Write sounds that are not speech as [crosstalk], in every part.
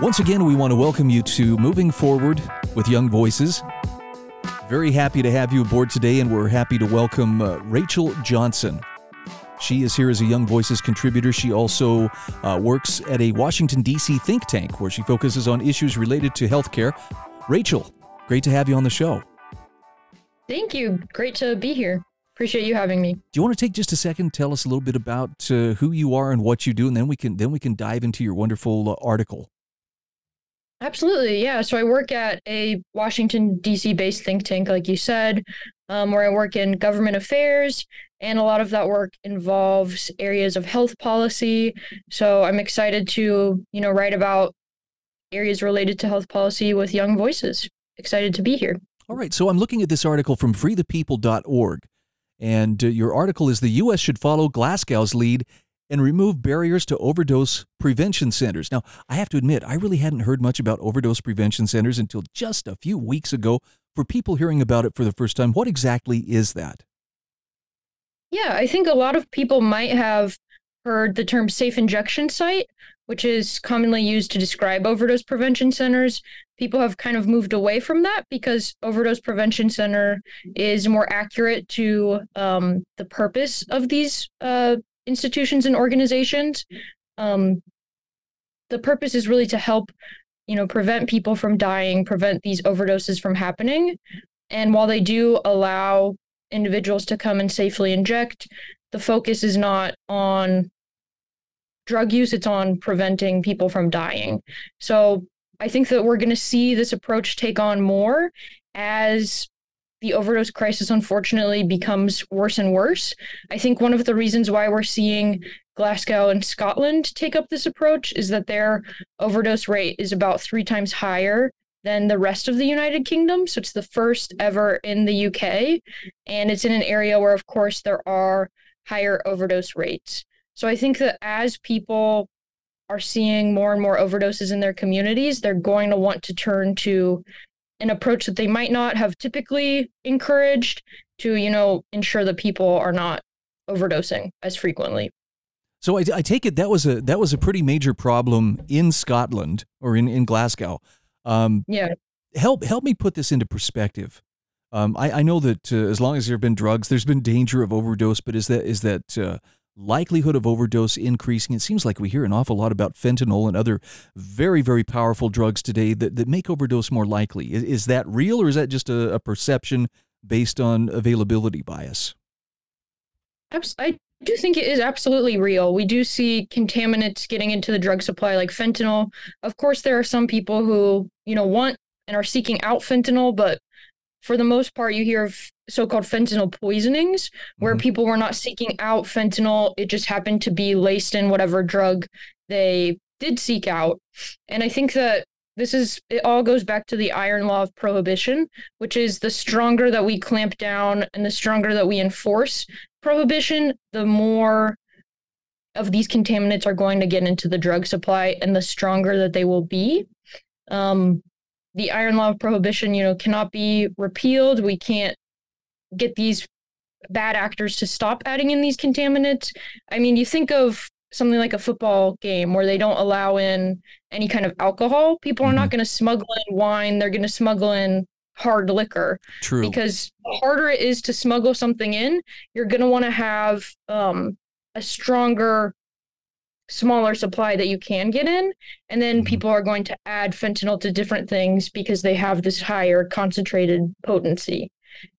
Once again, we want to welcome you to Moving Forward with Young Voices. Very happy to have you aboard today, and we're happy to welcome uh, Rachel Johnson. She is here as a Young Voices contributor. She also uh, works at a Washington, D.C. think tank where she focuses on issues related to healthcare. Rachel, great to have you on the show. Thank you. Great to be here. Appreciate you having me. Do you want to take just a second, tell us a little bit about uh, who you are and what you do, and then we can then we can dive into your wonderful uh, article. Absolutely, yeah. So I work at a Washington D.C. based think tank, like you said, um, where I work in government affairs, and a lot of that work involves areas of health policy. So I'm excited to you know write about areas related to health policy with young voices. Excited to be here. All right, so I'm looking at this article from freethepeople.org, and uh, your article is the U.S. should follow Glasgow's lead and remove barriers to overdose prevention centers. Now, I have to admit, I really hadn't heard much about overdose prevention centers until just a few weeks ago. For people hearing about it for the first time, what exactly is that? Yeah, I think a lot of people might have heard the term safe injection site, which is commonly used to describe overdose prevention centers. People have kind of moved away from that because overdose prevention center is more accurate to um, the purpose of these uh, institutions and organizations. Um, the purpose is really to help, you know, prevent people from dying, prevent these overdoses from happening. And while they do allow individuals to come and safely inject, the focus is not on drug use, it's on preventing people from dying. So I think that we're going to see this approach take on more as the overdose crisis unfortunately becomes worse and worse. I think one of the reasons why we're seeing Glasgow and Scotland take up this approach is that their overdose rate is about three times higher than the rest of the United Kingdom. So it's the first ever in the UK. And it's in an area where, of course, there are higher overdose rates. So I think that as people are seeing more and more overdoses in their communities, they're going to want to turn to an approach that they might not have typically encouraged to, you know, ensure that people are not overdosing as frequently. So I, I, take it that was a that was a pretty major problem in Scotland or in in Glasgow. Um, yeah. Help help me put this into perspective. Um, I, I know that uh, as long as there have been drugs, there's been danger of overdose. But is that is that uh, likelihood of overdose increasing. It seems like we hear an awful lot about fentanyl and other very, very powerful drugs today that, that make overdose more likely. Is, is that real or is that just a, a perception based on availability bias? I do think it is absolutely real. We do see contaminants getting into the drug supply like fentanyl. Of course, there are some people who, you know, want and are seeking out fentanyl, but for the most part, you hear of so-called fentanyl poisonings where mm-hmm. people were not seeking out fentanyl. It just happened to be laced in whatever drug they did seek out. And i think that this is it all goes back to the iron law of prohibition which is the stronger that we clamp down and the stronger that we enforce prohibition the more of these contaminants are going to get into the drug supply and the stronger that they will be. Um, the iron law of prohibition you know cannot be repealed we can't get these bad actors to stop adding in these contaminants. I mean, you think of something like a football game where they don't allow in any kind of alcohol. People are mm-hmm. not going to smuggle in wine, they're going to smuggle in hard liquor. True. Because the harder it is to smuggle something in, you're going to want to have um, a stronger smaller supply that you can get in and then mm-hmm. people are going to add fentanyl to different things because they have this higher concentrated potency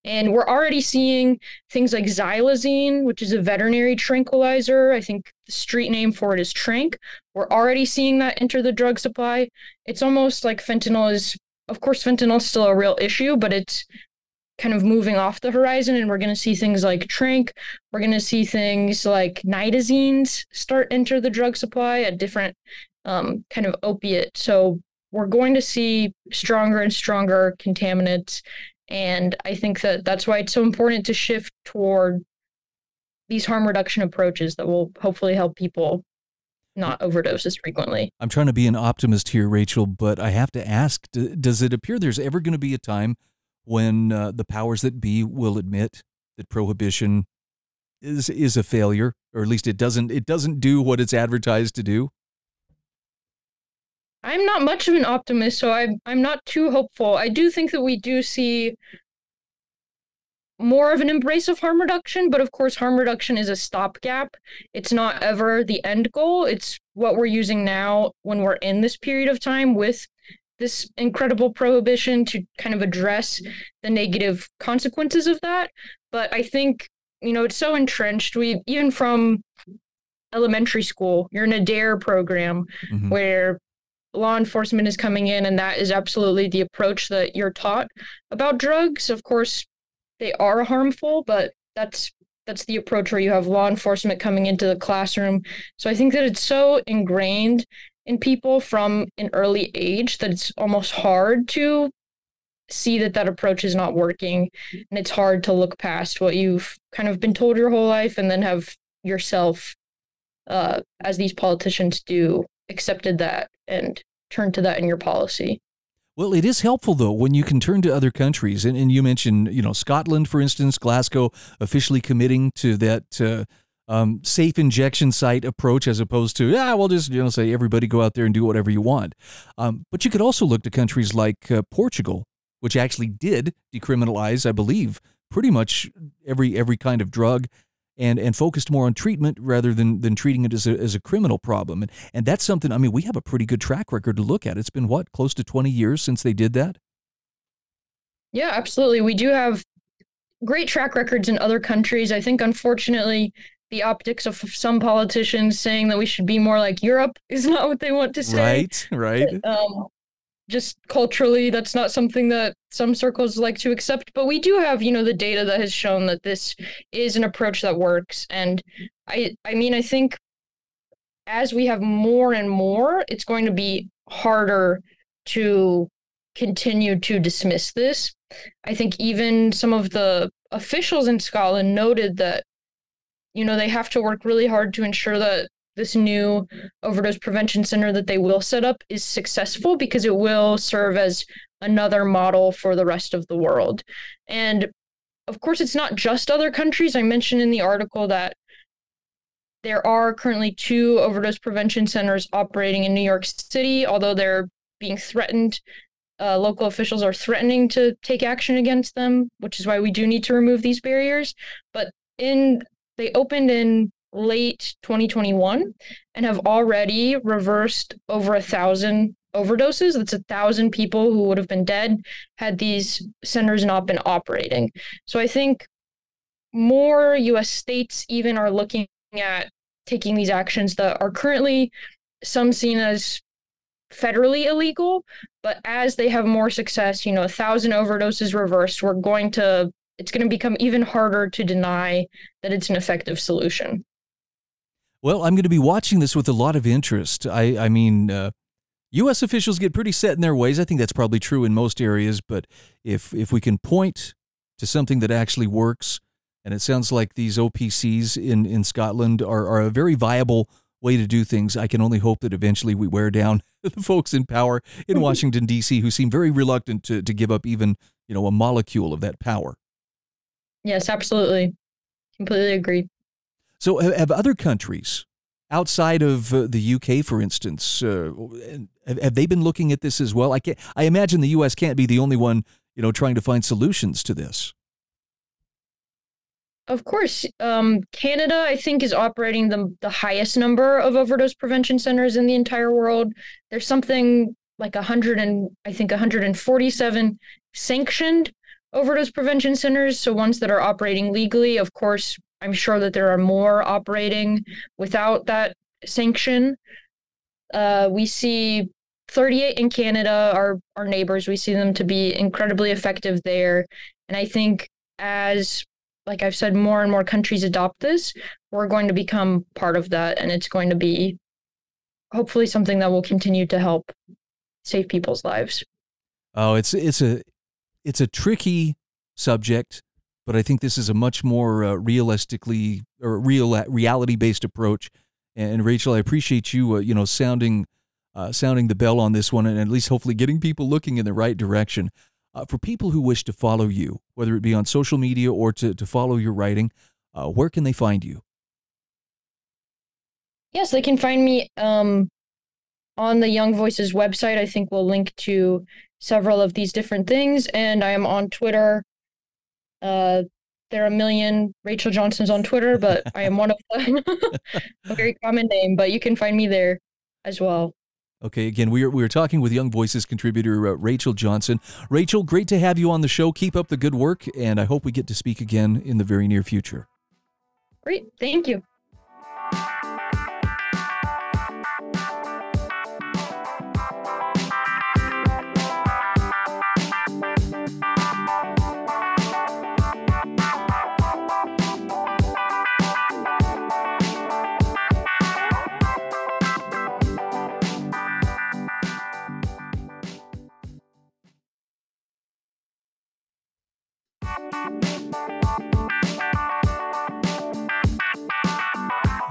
and we're already seeing things like xylazine, which is a veterinary tranquilizer. I think the street name for it is Tranq. We're already seeing that enter the drug supply. It's almost like fentanyl is, of course, fentanyl is still a real issue, but it's kind of moving off the horizon. And we're going to see things like Tranq. We're going to see things like nitazines start enter the drug supply, a different um, kind of opiate. So we're going to see stronger and stronger contaminants and I think that that's why it's so important to shift toward these harm reduction approaches that will hopefully help people not overdose as frequently. I'm trying to be an optimist here, Rachel, but I have to ask does it appear there's ever going to be a time when uh, the powers that be will admit that prohibition is is a failure, or at least it doesn't it doesn't do what it's advertised to do? I'm not much of an optimist, so I'm I'm not too hopeful. I do think that we do see more of an embrace of harm reduction, but of course, harm reduction is a stopgap. It's not ever the end goal. It's what we're using now when we're in this period of time with this incredible prohibition to kind of address the negative consequences of that. But I think, you know, it's so entrenched. We, even from elementary school, you're in a DARE program mm-hmm. where law enforcement is coming in, and that is absolutely the approach that you're taught about drugs. Of course, they are harmful, but that's that's the approach where you have law enforcement coming into the classroom. So I think that it's so ingrained in people from an early age that it's almost hard to see that that approach is not working and it's hard to look past what you've kind of been told your whole life and then have yourself uh, as these politicians do accepted that and turned to that in your policy. Well, it is helpful though when you can turn to other countries, and, and you mentioned, you know, Scotland, for instance, Glasgow officially committing to that uh, um, safe injection site approach as opposed to yeah, we'll just you know say everybody go out there and do whatever you want. Um, but you could also look to countries like uh, Portugal, which actually did decriminalize, I believe, pretty much every every kind of drug and and focused more on treatment rather than than treating it as a, as a criminal problem. And and that's something. I mean, we have a pretty good track record to look at. It's been what close to twenty years since they did that. Yeah, absolutely. We do have great track records in other countries. I think, unfortunately, the optics of some politicians saying that we should be more like Europe [laughs] is not what they want to say. Right, right. Um, just culturally that's not something that some circles like to accept but we do have you know the data that has shown that this is an approach that works and i i mean i think as we have more and more it's going to be harder to continue to dismiss this i think even some of the officials in scotland noted that you know they have to work really hard to ensure that this new overdose prevention center that they will set up is successful because it will serve as another model for the rest of the world. And of course, it's not just other countries. I mentioned in the article that there are currently two overdose prevention centers operating in New York City, although they're being threatened. Uh, local officials are threatening to take action against them, which is why we do need to remove these barriers. But in they opened in late 2021 and have already reversed over a thousand overdoses. That's a thousand people who would have been dead had these centers not been operating. So I think more US states even are looking at taking these actions that are currently some seen as federally illegal but as they have more success you know a thousand overdoses reversed we're going to it's going to become even harder to deny that it's an effective solution well, I'm going to be watching this with a lot of interest. I, I mean, uh, U.S. officials get pretty set in their ways. I think that's probably true in most areas. But if if we can point to something that actually works, and it sounds like these OPCs in in Scotland are are a very viable way to do things. I can only hope that eventually we wear down [laughs] the folks in power in Washington D.C. who seem very reluctant to to give up even you know a molecule of that power. Yes, absolutely, completely agree. So, have other countries outside of uh, the UK, for instance, uh, have, they been looking at this as well? I, can I imagine the US can't be the only one, you know, trying to find solutions to this. Of course, um, Canada, I think, is operating the the highest number of overdose prevention centers in the entire world. There's something like a hundred and I think 147 sanctioned overdose prevention centers, so ones that are operating legally. Of course, I'm sure that there are more operating without that sanction. Uh, we see 38 in Canada, our our neighbors. We see them to be incredibly effective there, and I think as like I've said, more and more countries adopt this, we're going to become part of that, and it's going to be hopefully something that will continue to help save people's lives. Oh, it's it's a it's a tricky subject but I think this is a much more uh, realistically or real reality based approach. And Rachel, I appreciate you, uh, you know, sounding uh, sounding the bell on this one, and at least hopefully getting people looking in the right direction. Uh, for people who wish to follow you, whether it be on social media or to, to follow your writing, uh, where can they find you? Yes, they can find me um, on the Young Voices website. I think we'll link to several of these different things. And I am on Twitter. Uh, there are a million Rachel Johnsons on Twitter, but I am one of them. [laughs] a very common name, but you can find me there as well. Okay, again, we are, we are talking with Young Voices contributor uh, Rachel Johnson. Rachel, great to have you on the show. Keep up the good work, and I hope we get to speak again in the very near future. Great. Thank you.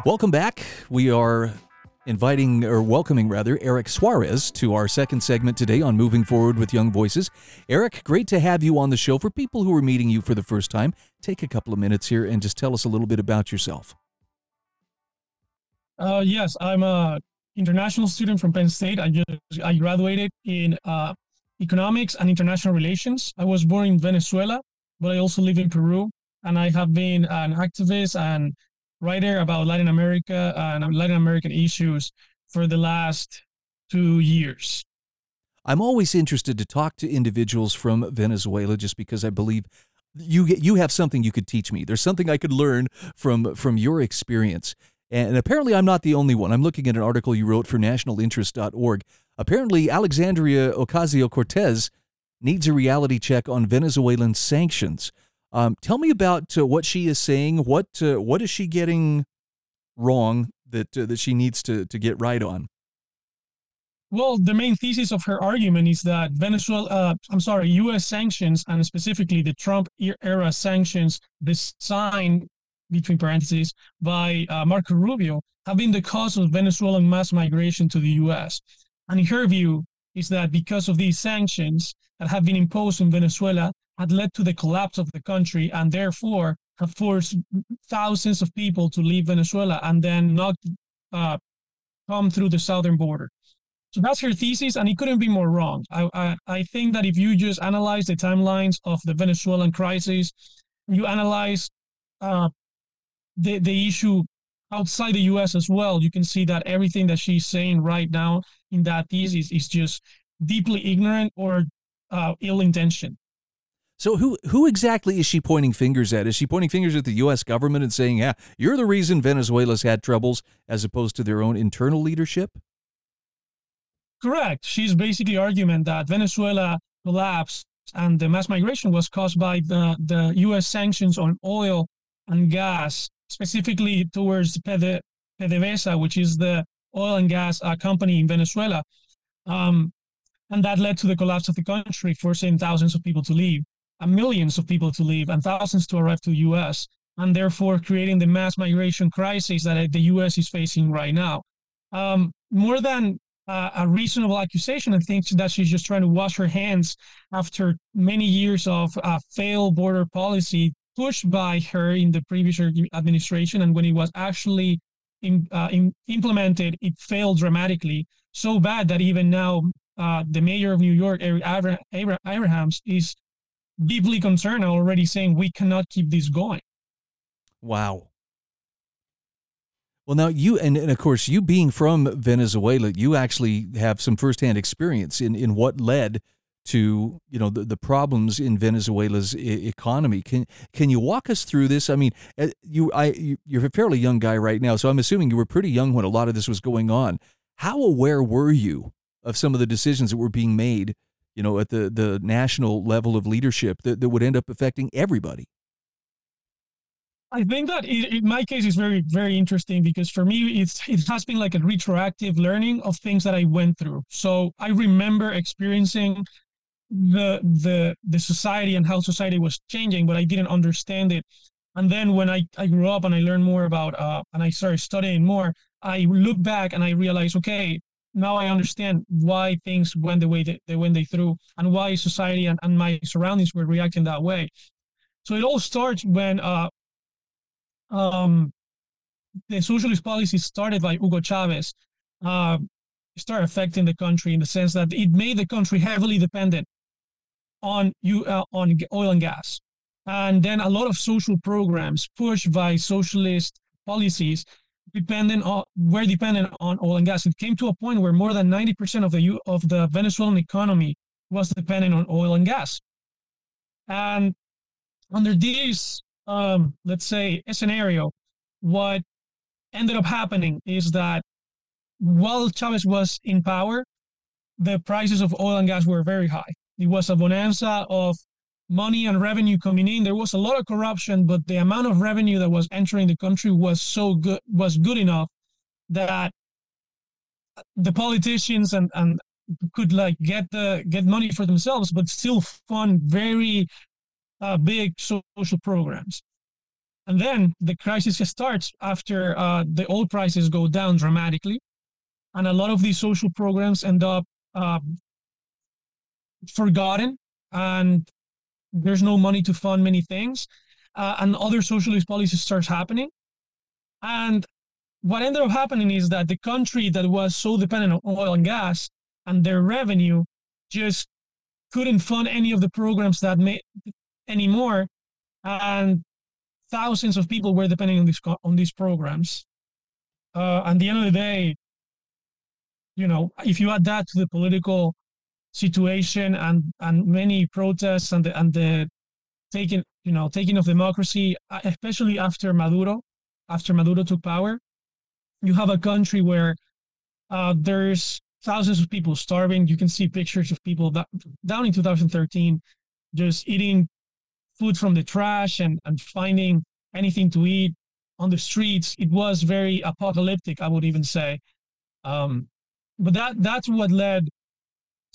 Welcome back. We are inviting or welcoming rather Eric Suarez to our second segment today on Moving Forward with Young Voices. Eric, great to have you on the show. For people who are meeting you for the first time, take a couple of minutes here and just tell us a little bit about yourself. Uh, yes, I'm a international student from Penn State. I just I graduated in uh, economics and international relations. I was born in Venezuela, but I also live in Peru, and I have been an activist and writer about Latin America and Latin American issues for the last two years. I'm always interested to talk to individuals from Venezuela just because I believe you you have something you could teach me. There's something I could learn from from your experience. And apparently I'm not the only one. I'm looking at an article you wrote for nationalinterest.org. Apparently Alexandria Ocasio-Cortez needs a reality check on Venezuelan sanctions. Um, tell me about uh, what she is saying. What uh, what is she getting wrong that uh, that she needs to to get right on? Well, the main thesis of her argument is that Venezuela, uh, I'm sorry, U.S. sanctions and specifically the Trump era sanctions designed between parentheses by uh, Marco Rubio have been the cause of Venezuelan mass migration to the U.S. And in her view, is that because of these sanctions that have been imposed on Venezuela, had led to the collapse of the country and therefore have forced thousands of people to leave Venezuela and then not uh, come through the southern border. So that's her thesis, and it couldn't be more wrong. I, I, I think that if you just analyze the timelines of the Venezuelan crisis, you analyze uh, the, the issue outside the US as well, you can see that everything that she's saying right now in that thesis is just deeply ignorant or uh, ill intentioned. So who who exactly is she pointing fingers at? Is she pointing fingers at the U.S. government and saying, "Yeah, you're the reason Venezuela's had troubles," as opposed to their own internal leadership? Correct. She's basically arguing that Venezuela collapsed and the mass migration was caused by the, the U.S. sanctions on oil and gas, specifically towards PDVSA, which is the oil and gas uh, company in Venezuela. Um, and that led to the collapse of the country, forcing thousands of people to leave and millions of people to leave and thousands to arrive to the US, and therefore creating the mass migration crisis that the US is facing right now. Um, more than uh, a reasonable accusation, I think that she's just trying to wash her hands after many years of uh, failed border policy pushed by her in the previous administration. And when it was actually in, uh, in implemented, it failed dramatically, so bad that even now uh, the mayor of New York, Abrahams, is deeply concerned and already saying we cannot keep this going. Wow. Well, now you, and, and of course, you being from Venezuela, you actually have some firsthand experience in, in what led to you know the, the problems in Venezuela's I- economy. Can can you walk us through this? I mean, uh, you I you, you're a fairly young guy right now, so I'm assuming you were pretty young when a lot of this was going on. How aware were you of some of the decisions that were being made you know, at the, the national level of leadership that, that would end up affecting everybody? I think that it, in my case is very very interesting because for me it's it has been like a retroactive learning of things that I went through. So I remember experiencing the the the society and how society was changing, but I didn't understand it. And then when I, I grew up and I learned more about uh, and I started studying more, I look back and I realized, okay, now I understand why things went the way that they went they through and why society and, and my surroundings were reacting that way. So it all starts when uh, um, the socialist policies started by Hugo Chavez uh, start affecting the country in the sense that it made the country heavily dependent on you uh, on oil and gas, and then a lot of social programs pushed by socialist policies dependent on were dependent on oil and gas. It came to a point where more than ninety percent of the of the Venezuelan economy was dependent on oil and gas, and under this, um, let's say, scenario, what ended up happening is that while Chavez was in power, the prices of oil and gas were very high. It was a bonanza of money and revenue coming in. There was a lot of corruption, but the amount of revenue that was entering the country was so good, was good enough that the politicians and, and could like get the get money for themselves, but still fund very uh, big social programs. And then the crisis starts after uh, the oil prices go down dramatically and a lot of these social programs end up um, forgotten and there's no money to fund many things uh, and other socialist policies starts happening. And what ended up happening is that the country that was so dependent on oil and gas and their revenue just couldn't fund any of the programs that made anymore and thousands of people were depending on these on these programs. Uh, at the end of the day you know, if you add that to the political situation and and many protests and the and the taking you know taking of democracy, uh, especially after Maduro, after Maduro took power, you have a country where uh, there's thousands of people starving. You can see pictures of people that down in 2013 just eating food from the trash and, and finding anything to eat on the streets. It was very apocalyptic, I would even say. Um, but that that's what led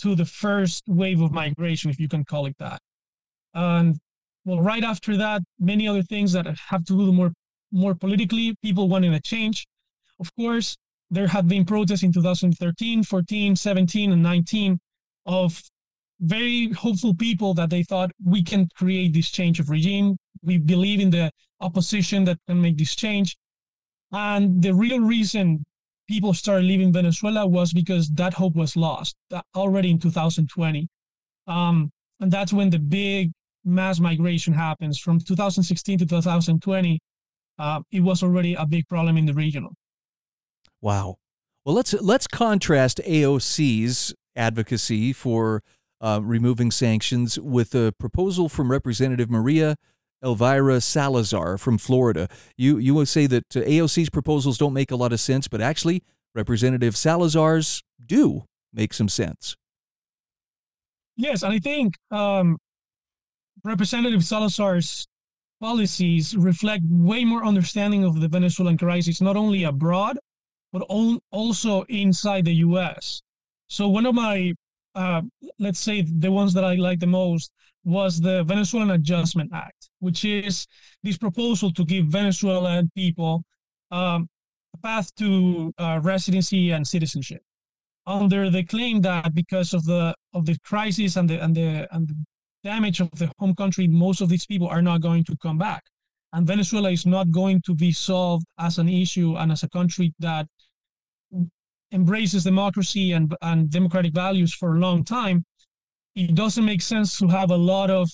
to the first wave of migration, if you can call it that. And well, right after that, many other things that have to do more more politically, people wanting a change. Of course, there had been protests in 2013, 14, 17, and 19 of very hopeful people that they thought we can create this change of regime. We believe in the opposition that can make this change. And the real reason people started leaving Venezuela was because that hope was lost already in 2020. Um, and that's when the big mass migration happens from 2016 to 2020. Uh, it was already a big problem in the region. Wow. Well, let's let's contrast AOC's advocacy for uh, removing sanctions with a proposal from Representative Maria Elvira Salazar from Florida. You you will say that uh, AOC's proposals don't make a lot of sense, but actually Representative Salazar's do make some sense. Yes, and I think um, Representative Salazar's policies reflect way more understanding of the Venezuelan crisis, not only abroad, but also inside the U.S. So one of my, uh, let's say, the ones that I like the most was the Venezuelan Adjustment Act, which is this proposal to give Venezuelan people um, a path to uh, residency and citizenship, under the claim that because of the of the crisis and the and the and the damage of the home country, most of these people are not going to come back, and Venezuela is not going to be solved as an issue and as a country that embraces democracy and and democratic values for a long time it doesn't make sense to have a lot of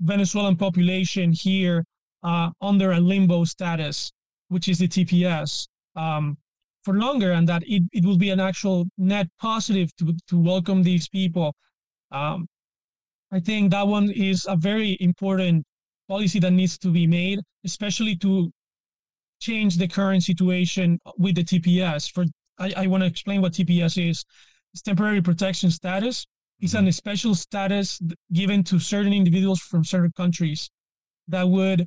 Venezuelan population here uh, under a limbo status, which is the TPS, um, for longer, and that it, it will be an actual net positive to, to welcome these people. Um, I think that one is a very important policy that needs to be made, especially to change the current situation with the TPS. For I, I want to explain what TPS is. It's temporary protection status. It's an special status given to certain individuals from certain countries that would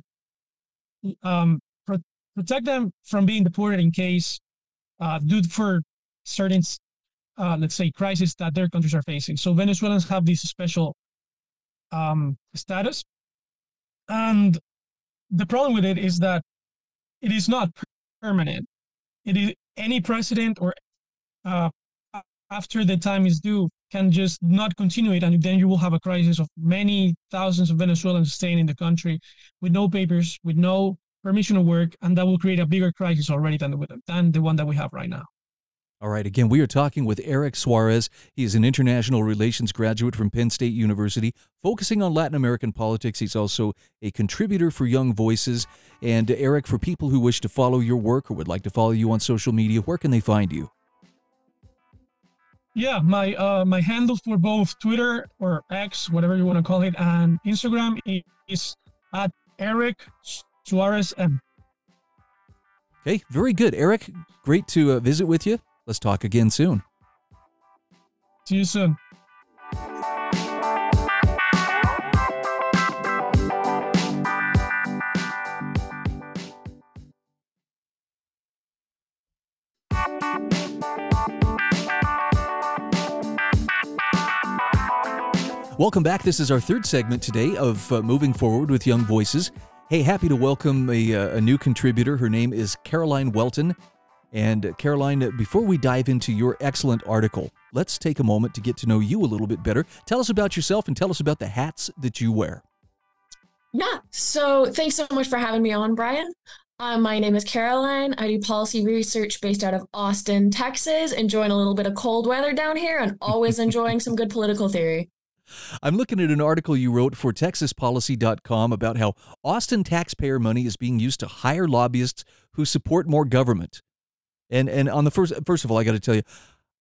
um, pro- protect them from being deported in case uh, due for certain, uh, let's say, crises that their countries are facing. So Venezuelans have this special um, status, and the problem with it is that it is not permanent. It is any president or uh, after the time is due can just not continue it, and then you will have a crisis of many thousands of Venezuelans staying in the country with no papers, with no permission to work, and that will create a bigger crisis already than the, than the one that we have right now. All right. Again, we are talking with Eric Suarez. He is an international relations graduate from Penn State University, focusing on Latin American politics. He's also a contributor for Young Voices. And Eric, for people who wish to follow your work or would like to follow you on social media, where can they find you? Yeah, my uh, my handle for both Twitter or X, whatever you want to call it, and Instagram is at Eric Suarez M. Okay, very good, Eric. Great to uh, visit with you. Let's talk again soon. See you soon. Welcome back. This is our third segment today of uh, Moving Forward with Young Voices. Hey, happy to welcome a, uh, a new contributor. Her name is Caroline Welton. And Caroline, before we dive into your excellent article, let's take a moment to get to know you a little bit better. Tell us about yourself and tell us about the hats that you wear. Yeah, so thanks so much for having me on, Brian. Uh, my name is Caroline. I do policy research based out of Austin, Texas, enjoying a little bit of cold weather down here and always [laughs] enjoying some good political theory. I'm looking at an article you wrote for TexasPolicy.com about how Austin taxpayer money is being used to hire lobbyists who support more government. And and on the first first of all, I got to tell you,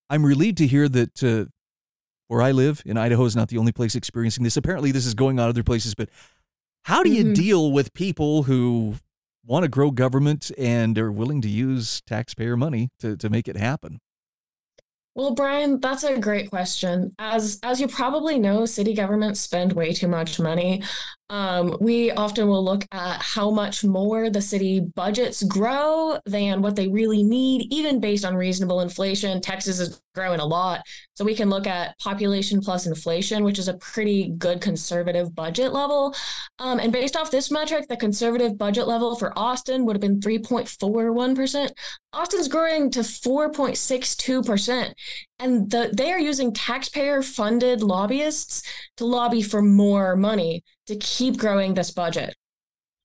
I'm relieved to hear that uh, where I live in Idaho is not the only place experiencing this. Apparently, this is going on other places. But how do you mm-hmm. deal with people who want to grow government and are willing to use taxpayer money to to make it happen? Well, Brian, that's a great question. As as you probably know, city governments spend way too much money um, we often will look at how much more the city budgets grow than what they really need, even based on reasonable inflation. Texas is growing a lot. So we can look at population plus inflation, which is a pretty good conservative budget level. Um, and based off this metric, the conservative budget level for Austin would have been 3.41%. Austin's growing to 4.62%. And the, they are using taxpayer funded lobbyists to lobby for more money to keep growing this budget.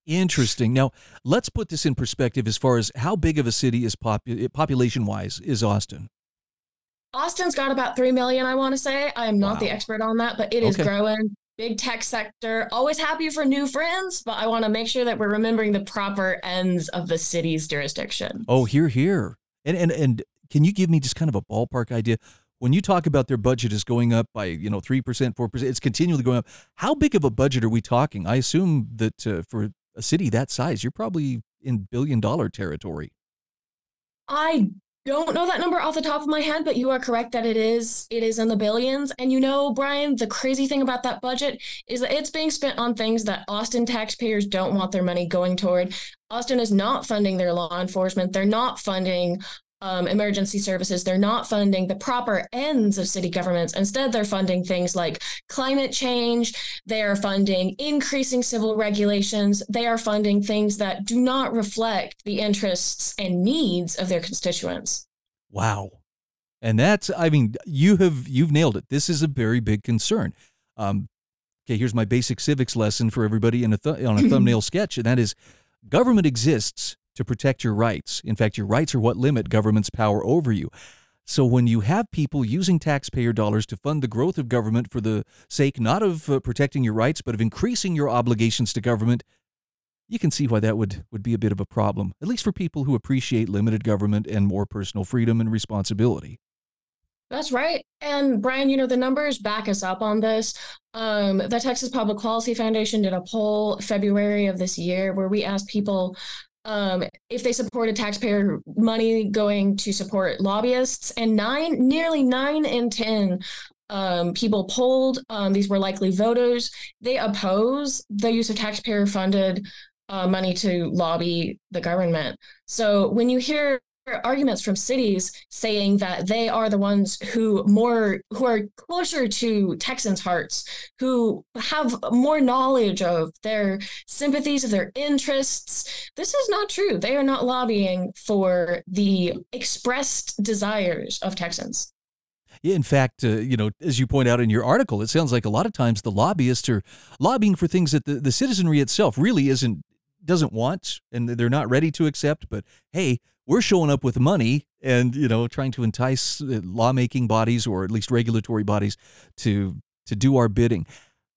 Interesting. Now, let's put this in perspective as far as how big of a city is popu- population wise is Austin? Austin's got about 3 million, I want to say. I am not wow. the expert on that, but it is okay. growing. Big tech sector. Always happy for new friends, but I want to make sure that we're remembering the proper ends of the city's jurisdiction. Oh, here, here. And, and, and can you give me just kind of a ballpark idea? when you talk about their budget is going up by you know three percent, four percent, it's continually going up. How big of a budget are we talking? I assume that uh, for a city that size, you're probably in billion dollar territory. I don't know that number off the top of my head, but you are correct that it is it is in the billions. And you know, Brian, the crazy thing about that budget is that it's being spent on things that Austin taxpayers don't want their money going toward. Austin is not funding their law enforcement. They're not funding um, emergency services. They're not funding the proper ends of city governments. Instead, they're funding things like climate change. They are funding increasing civil regulations. They are funding things that do not reflect the interests and needs of their constituents. Wow. And that's, I mean, you have, you've nailed it. This is a very big concern. Um, okay, here's my basic civics lesson for everybody in a th- on a [laughs] thumbnail sketch, and that is government exists to protect your rights. In fact, your rights are what limit government's power over you. So when you have people using taxpayer dollars to fund the growth of government for the sake not of uh, protecting your rights, but of increasing your obligations to government, you can see why that would, would be a bit of a problem, at least for people who appreciate limited government and more personal freedom and responsibility. That's right. And Brian, you know, the numbers back us up on this. Um, the Texas Public Policy Foundation did a poll February of this year where we asked people um, if they supported taxpayer money going to support lobbyists, and nine, nearly nine in ten um, people polled, um, these were likely voters. They oppose the use of taxpayer funded uh, money to lobby the government. So when you hear arguments from cities saying that they are the ones who more who are closer to Texans' hearts, who have more knowledge of their sympathies, of their interests. This is not true. They are not lobbying for the expressed desires of Texans. In fact, uh, you know, as you point out in your article, it sounds like a lot of times the lobbyists are lobbying for things that the, the citizenry itself really isn't doesn't want and they're not ready to accept. But hey, we're showing up with money and you know trying to entice uh, lawmaking bodies or at least regulatory bodies to to do our bidding.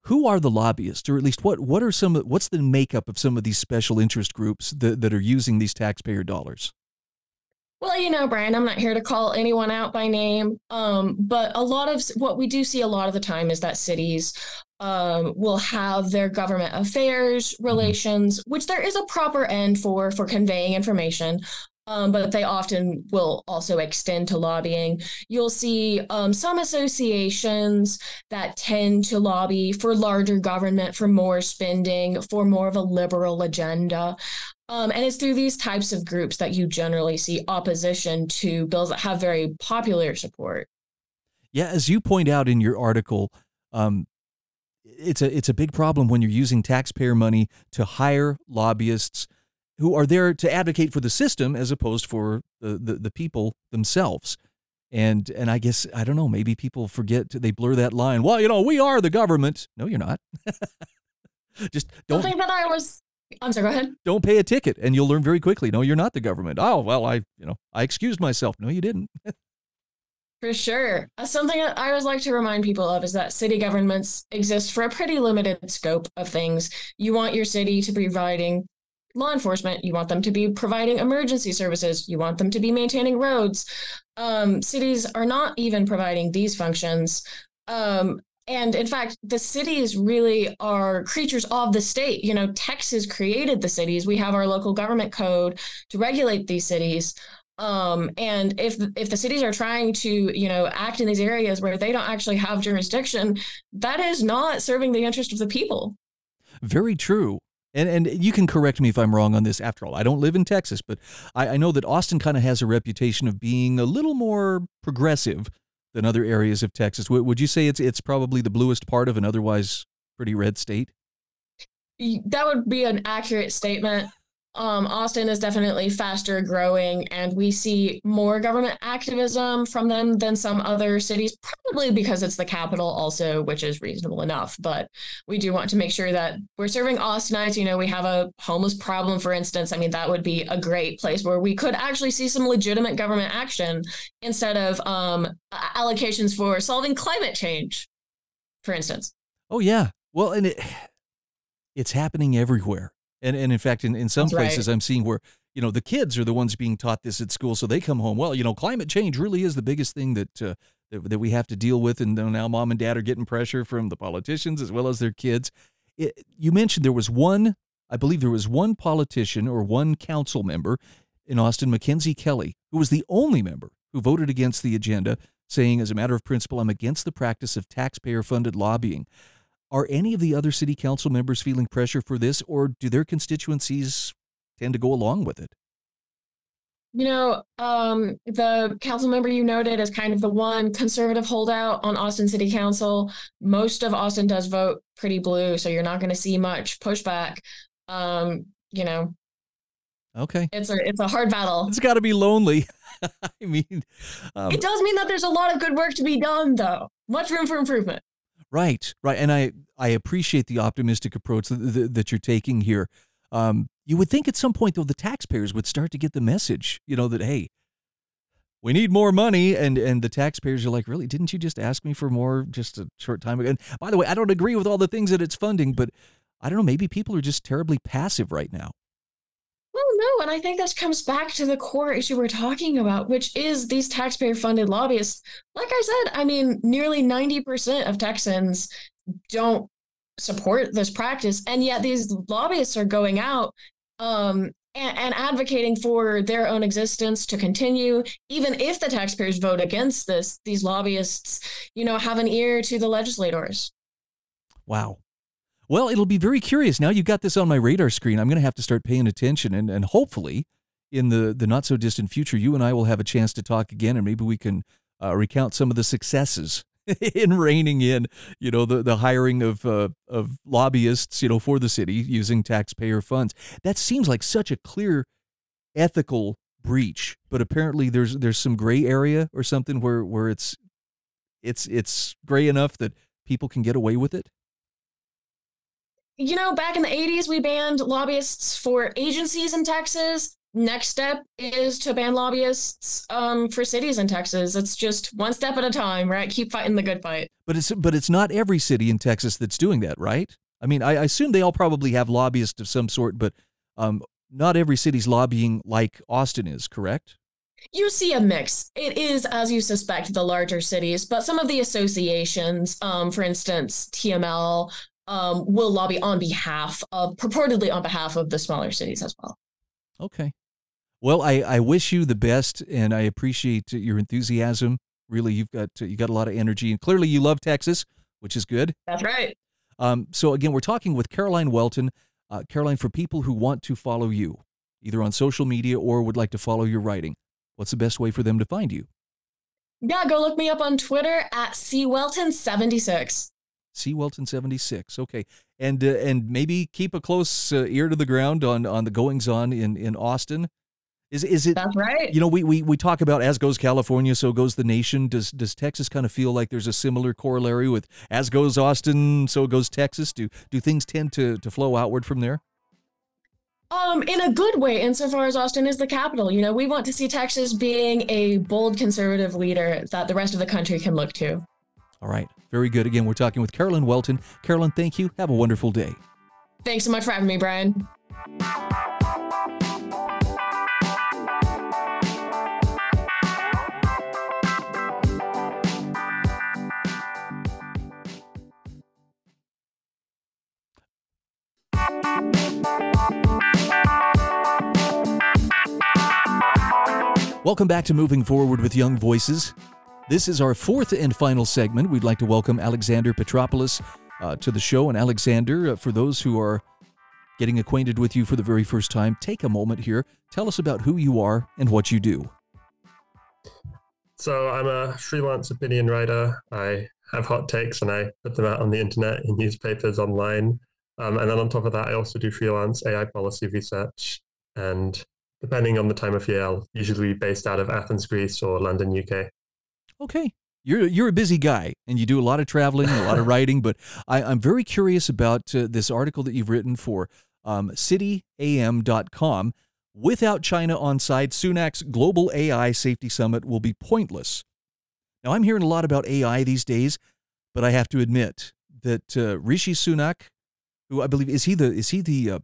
Who are the lobbyists, or at least what what are some what's the makeup of some of these special interest groups that, that are using these taxpayer dollars? Well, you know, Brian, I'm not here to call anyone out by name, um, but a lot of what we do see a lot of the time is that cities um, will have their government affairs mm-hmm. relations, which there is a proper end for for conveying information. Um, but they often will also extend to lobbying. You'll see um, some associations that tend to lobby for larger government, for more spending, for more of a liberal agenda. Um, and it's through these types of groups that you generally see opposition to bills that have very popular support. Yeah, as you point out in your article, um, it's a it's a big problem when you're using taxpayer money to hire lobbyists who are there to advocate for the system as opposed for the, the, the people themselves. And and I guess I don't know, maybe people forget they blur that line. Well, you know, we are the government. No, you're not. [laughs] Just don't think that I was I'm sorry, go ahead. Don't pay a ticket and you'll learn very quickly. No, you're not the government. Oh, well, I, you know, I excused myself. No, you didn't. [laughs] For sure. Uh, something I always like to remind people of is that city governments exist for a pretty limited scope of things. You want your city to be providing law enforcement, you want them to be providing emergency services, you want them to be maintaining roads. Um, cities are not even providing these functions. Um, and in fact, the cities really are creatures of the state. You know, Texas created the cities. We have our local government code to regulate these cities. Um, and if if the cities are trying to, you know, act in these areas where they don't actually have jurisdiction, that is not serving the interest of the people. Very true. And and you can correct me if I'm wrong on this. After all, I don't live in Texas, but I, I know that Austin kind of has a reputation of being a little more progressive than other areas of Texas. W- would you say it's it's probably the bluest part of an otherwise pretty red state? That would be an accurate statement um, Austin is definitely faster growing, and we see more government activism from them than some other cities, probably because it's the capital, also, which is reasonable enough. But we do want to make sure that we're serving Austinites. You know, we have a homeless problem, for instance. I mean, that would be a great place where we could actually see some legitimate government action instead of um, allocations for solving climate change, for instance. Oh, yeah. Well, and it, [sighs] it's happening everywhere. And and in fact, in, in some That's places, right. I'm seeing where you know the kids are the ones being taught this at school, so they come home. Well, you know, climate change really is the biggest thing that uh, that, that, we have to deal with, and now mom and dad are getting pressure from the politicians as well as their kids. It, you mentioned there was one, I believe there was one politician or one council member in Austin, Mackenzie Kelly, who was the only member who voted against the agenda, saying, as a matter of principle, I'm against the practice of taxpayer funded lobbying. Are any of the other city council members feeling pressure for this, or do their constituencies tend to go along with it? You know, um, the council member you noted is kind of the one conservative holdout on Austin City Council. Most of Austin does vote pretty blue, so you're not going to see much pushback. Um, you know, okay, it's a it's a hard battle. It's got to be lonely. [laughs] I mean, um, it does mean that there's a lot of good work to be done, though. Much room for improvement. Right, right, and I I appreciate the optimistic approach that, that, you're taking here. Um, you would think at some point though the taxpayers would start to get the message, you know, that hey, we need more money, and and the taxpayers are like, really, didn't you just ask me for more just a short time ago? And by the way, I don't agree with all the things that it's funding, but I don't know, maybe people are just terribly passive right now. No, and I think this comes back to the core issue we're talking about, which is these taxpayer funded lobbyists. Like I said, I mean, nearly 90% of Texans don't support this practice. And yet these lobbyists are going out um, and, and, advocating for their own existence to continue. Even if the taxpayers vote against this, these lobbyists, you know, have an ear to the legislators. Wow. Well, it'll be very curious. Now you've got this on my radar screen. I'm going to have to start paying attention, and, and hopefully, in the, the not so distant future, you and I will have a chance to talk again, and maybe we can uh, recount some of the successes [laughs] in reining in, you know, the, the hiring of uh, of lobbyists, you know, for the city using taxpayer funds. That seems like such a clear ethical breach, but apparently there's there's some gray area or something where where it's it's it's gray enough that people can get away with it. You know, back in the 80s, we banned lobbyists for agencies in Texas. Next step is to ban lobbyists um, for cities in Texas. It's just one step at a time, right? Keep fighting the good fight. But it's but it's not every city in Texas that's doing that, right? I mean, I, I assume they all probably have lobbyists of some sort, but um, not every city's lobbying like Austin is, correct? You see a mix. It is, as you suspect, the larger cities, but some of the associations, um, for instance, TML, um, will lobby on behalf of, purportedly on behalf of the smaller cities as well. Okay. Well, I, I wish you the best, and I appreciate your enthusiasm. Really, you've got you got a lot of energy, and clearly you love Texas, which is good. That's right. Um, so again, we're talking with Caroline Welton. Uh, Caroline, for people who want to follow you, either on social media or would like to follow your writing, what's the best way for them to find you? Yeah, go look me up on Twitter at cwelton76. Cwelton76. Okay, and uh, and maybe keep a close uh, ear to the ground on on the goings on in in Austin. Is is it? That's right. You know, we, we we talk about as goes California, so goes the nation. Does does Texas kind of feel like there's a similar corollary with as goes Austin, so goes Texas? Do do things tend to to flow outward from there? Um, in a good way, insofar as Austin is the capital. You know, we want to see Texas being a bold conservative leader that the rest of the country can look to. All right, very good. Again, we're talking with Carolyn Welton. Carolyn, thank you. Have a wonderful day. Thanks so much for having me, Brian. Welcome back to Moving Forward with Young Voices. This is our fourth and final segment. We'd like to welcome Alexander Petropoulos uh, to the show. And Alexander, uh, for those who are getting acquainted with you for the very first time, take a moment here. Tell us about who you are and what you do. So, I'm a freelance opinion writer. I have hot takes and I put them out on the internet in newspapers online. Um, and then on top of that, I also do freelance AI policy research and depending on the time of year, I'll usually be based out of Athens, Greece, or London, UK. Okay. You're, you're a busy guy and you do a lot of traveling, a lot of [laughs] writing, but I, am very curious about uh, this article that you've written for um, cityam.com. Without China on side, Sunak's Global AI Safety Summit will be pointless. Now, I'm hearing a lot about AI these days, but I have to admit that uh, Rishi Sunak, who I believe is he the is he the uh,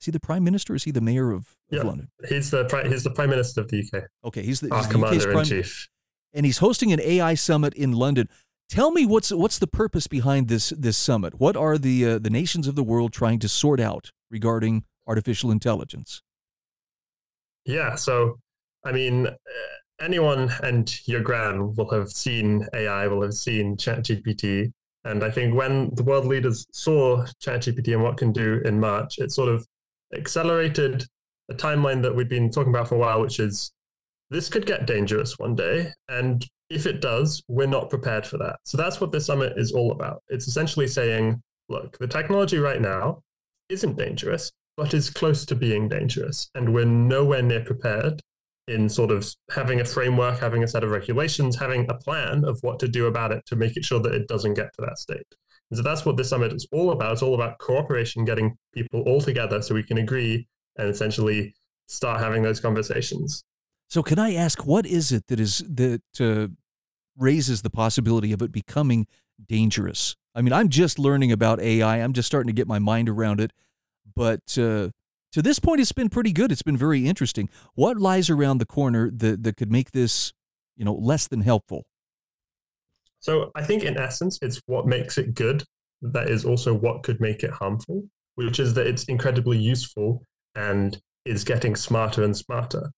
is he the prime minister? is he the mayor of, of yeah, London? He's the he's the prime minister of the UK. Okay, he's the, Our he's the commander prime, in chief, and he's hosting an AI summit in London. Tell me what's what's the purpose behind this this summit? What are the uh, the nations of the world trying to sort out regarding artificial intelligence? Yeah, so I mean, uh, anyone and your gran will have seen AI, will have seen ChatGPT, and I think when the world leaders saw ChatGPT and what can do in March, it sort of accelerated a timeline that we've been talking about for a while, which is this could get dangerous one day. And if it does, we're not prepared for that. So that's what this summit is all about. It's essentially saying, look, the technology right now isn't dangerous, but is close to being dangerous. And we're nowhere near prepared in sort of having a framework, having a set of regulations, having a plan of what to do about it to make it sure that it doesn't get to that state. And so that's what this summit is all about. It's all about cooperation, getting people all together so we can agree and essentially start having those conversations. So, can I ask, what is it that is that uh, raises the possibility of it becoming dangerous? I mean, I'm just learning about AI. I'm just starting to get my mind around it, but uh, to this point, it's been pretty good. It's been very interesting. What lies around the corner that that could make this, you know, less than helpful? So I think in essence, it's what makes it good that is also what could make it harmful, which is that it's incredibly useful and is getting smarter and smarter.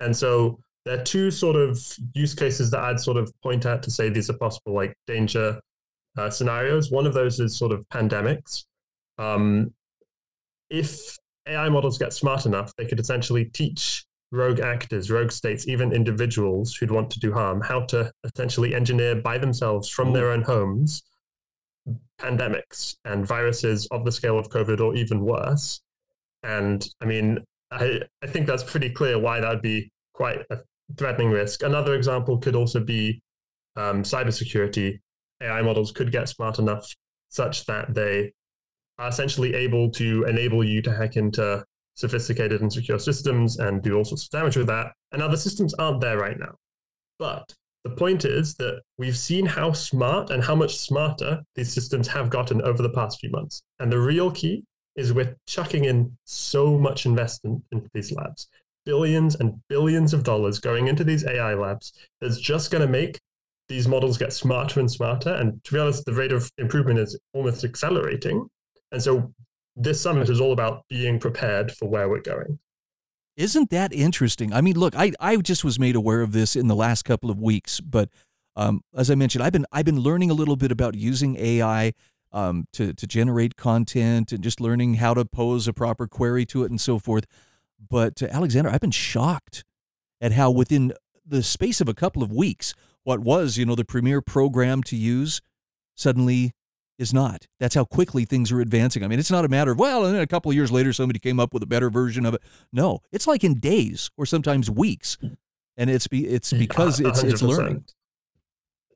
And so there are two sort of use cases that I'd sort of point out to say these are possible like danger uh, scenarios. One of those is sort of pandemics. Um, if AI models get smart enough, they could essentially teach rogue actors, rogue states, even individuals who'd want to do harm, how to essentially engineer by themselves from their own homes pandemics and viruses of the scale of COVID or even worse. And I mean, I, I think that's pretty clear why that would be quite a threatening risk. Another example could also be um, cybersecurity. AI models could get smart enough such that they are essentially able to enable you to hack into sophisticated and secure systems and do all sorts of damage with that. And other systems aren't there right now. But the point is that we've seen how smart and how much smarter these systems have gotten over the past few months. And the real key is we're chucking in so much investment into these labs, billions and billions of dollars going into these AI labs that's just going to make these models get smarter and smarter. And to be honest, the rate of improvement is almost accelerating. And so this summit is all about being prepared for where we're going. Isn't that interesting? I mean, look, I, I just was made aware of this in the last couple of weeks, but um, as I mentioned, I've been I've been learning a little bit about using AI um, to to generate content and just learning how to pose a proper query to it and so forth. But uh, Alexander, I've been shocked at how within the space of a couple of weeks, what was you know the premier program to use suddenly is not. That's how quickly things are advancing. I mean, it's not a matter of, well, and then a couple of years later, somebody came up with a better version of it. No, it's like in days or sometimes weeks. And it's be, it's because it's, it's learning.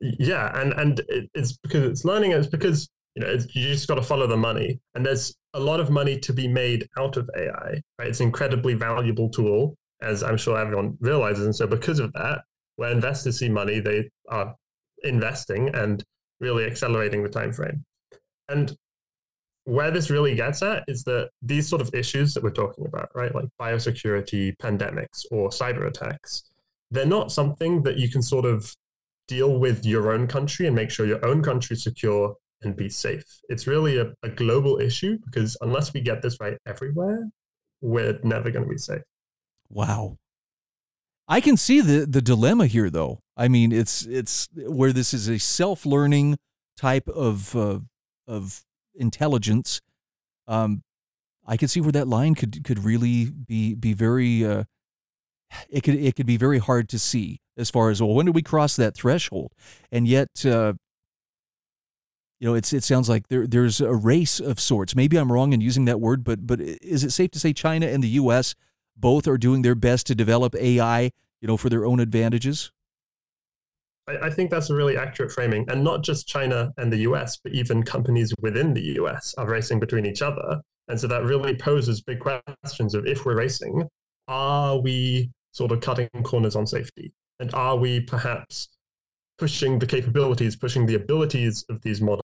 Yeah. And, and it's because it's learning. It's because, you know, you just got to follow the money. And there's a lot of money to be made out of AI, right? It's an incredibly valuable tool, as I'm sure everyone realizes. And so because of that, where investors see money, they are investing and really accelerating the time frame. And where this really gets at is that these sort of issues that we're talking about, right, like biosecurity, pandemics, or cyber attacks, they're not something that you can sort of deal with your own country and make sure your own country secure and be safe. It's really a, a global issue because unless we get this right everywhere, we're never going to be safe. Wow. I can see the the dilemma here though. I mean, it's it's where this is a self-learning type of uh, of intelligence, um, I could see where that line could could really be be very uh, it could it could be very hard to see as far as well when do we cross that threshold and yet uh, you know it's it sounds like there there's a race of sorts maybe I'm wrong in using that word but but is it safe to say China and the U.S. both are doing their best to develop AI you know for their own advantages I, I think that's a really accurate framing. And not just China and the US, but even companies within the US are racing between each other. And so that really poses big questions of if we're racing, are we sort of cutting corners on safety? And are we perhaps pushing the capabilities, pushing the abilities of these models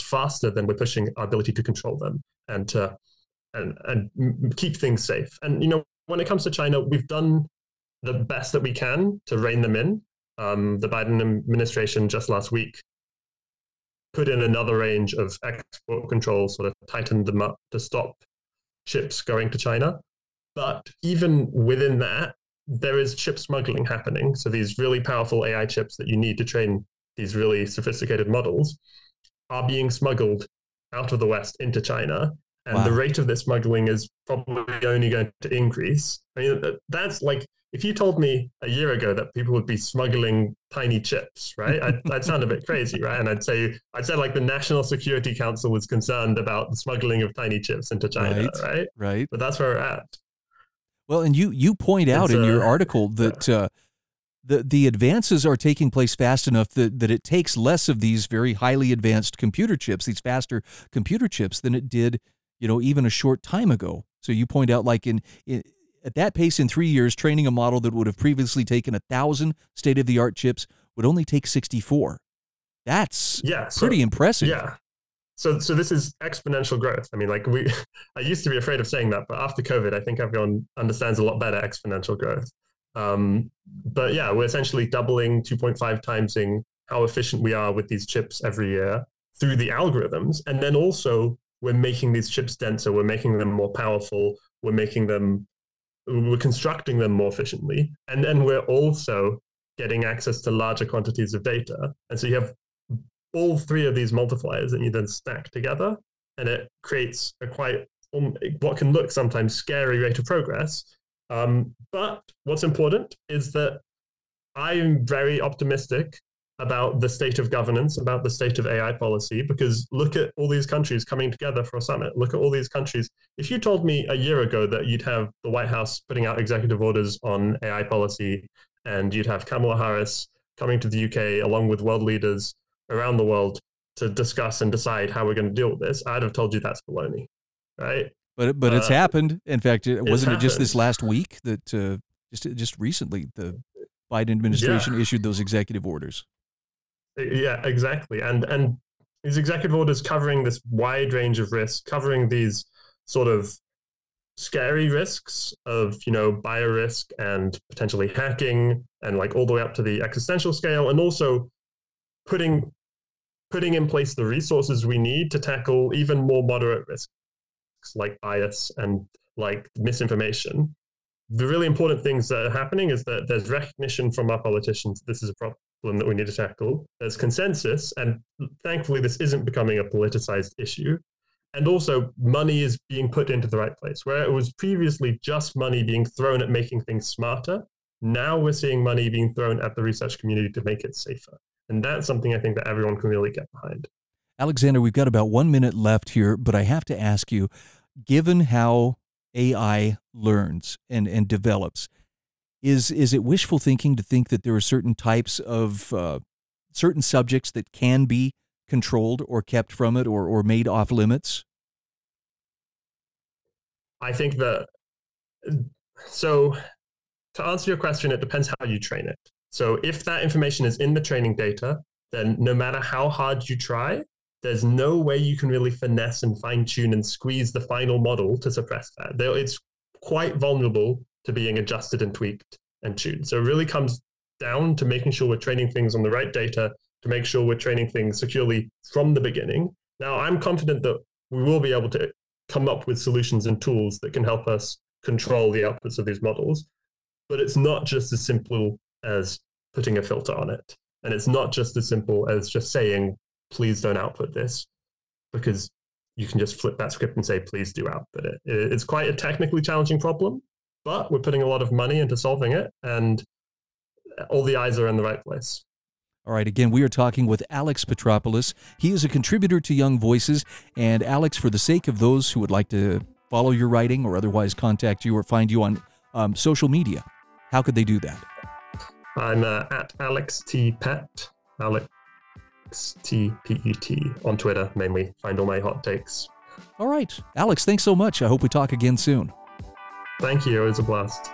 faster than we're pushing our ability to control them and to and, and keep things safe? And you know, when it comes to China, we've done the best that we can to rein them in um, the Biden administration just last week put in another range of export controls, sort of tightened them up to stop chips going to China. But even within that, there is chip smuggling happening. So these really powerful AI chips that you need to train these really sophisticated models are being smuggled out of the West into China. And wow. the rate of this smuggling is probably only going to increase. I mean, that's like if you told me a year ago that people would be smuggling tiny chips, right, I'd, [laughs] I'd, sound a bit crazy, right? And I'd say, I'd say like the National Security Council was concerned about the smuggling of tiny chips into China, right? Right. right. But that's where we're at. Well, and you you point out it's, in your uh, article that uh, the the advances are taking place fast enough that that it takes less of these very highly advanced computer chips, these faster computer chips, than it did, you know, even a short time ago. So you point out, like in, in at that pace, in three years, training a model that would have previously taken a thousand state of the art chips would only take 64. That's yeah, so, pretty impressive. Yeah. So, so this is exponential growth. I mean, like we, [laughs] I used to be afraid of saying that, but after COVID, I think everyone understands a lot better exponential growth. Um, but yeah, we're essentially doubling, 2.5 timesing how efficient we are with these chips every year through the algorithms. And then also, we're making these chips denser, we're making them more powerful, we're making them we're constructing them more efficiently. And then we're also getting access to larger quantities of data. And so you have all three of these multipliers that you then stack together, and it creates a quite um, what can look sometimes scary rate of progress. Um, but what's important is that I'm very optimistic about the state of governance, about the state of AI policy, because look at all these countries coming together for a summit. Look at all these countries. If you told me a year ago that you'd have the White House putting out executive orders on AI policy and you'd have Kamala Harris coming to the UK along with world leaders around the world to discuss and decide how we're going to deal with this, I'd have told you that's baloney, right? But but it's Uh, happened. In fact, it, wasn't it just this last week that uh, just just recently the Biden administration issued those executive orders? Yeah, exactly. And and these executive orders covering this wide range of risks, covering these sort of scary risks of you know biorisk and potentially hacking and like all the way up to the existential scale and also putting putting in place the resources we need to tackle even more moderate risks like bias and like misinformation the really important things that are happening is that there's recognition from our politicians this is a problem that we need to tackle. There's consensus and thankfully this isn't becoming a politicized issue. And also money is being put into the right place. Where it was previously just money being thrown at making things smarter now we're seeing money being thrown at the research community to make it safer. And that's something i think that everyone can really get behind Alexander, we've got about one minute left here, but I have to ask you, given how AI learns and, and develops, is is it wishful thinking to think that there are certain types of uh, certain subjects that can be controlled or kept from it or, or made off limits? i think that so to answer your question it depends how you train it so if that information is in the training data then no matter how hard you try there's no way you can really finesse and fine tune and squeeze the final model to suppress that. It's quite vulnerable to being adjusted and tweaked and tuned. So it really comes down to making sure we're training things on the right data to make sure we're training things securely from the beginning. Now, I'm confident that we will be able to come up with solutions and tools that can help us control the outputs of these models. But it's not just as simple as putting a filter on it. And it's not just as simple as just saying, please don't output this, because you can just flip that script and say, please do output it. It- It's quite a technically challenging problem, but we're putting a lot of money into solving it, and all the eyes are in the right place. All right, again, we are talking with Alex Petropoulos. He is a contributor to Young Voices. And Alex, for the sake of those who would like to follow your writing or otherwise contact you or find you on um, social media, how could they do that? I'm uh, at Alex T Pet, Alex T P E T on Twitter mainly. Find all my hot takes. All right, Alex, thanks so much. I hope we talk again soon. Thank you. It was a blast.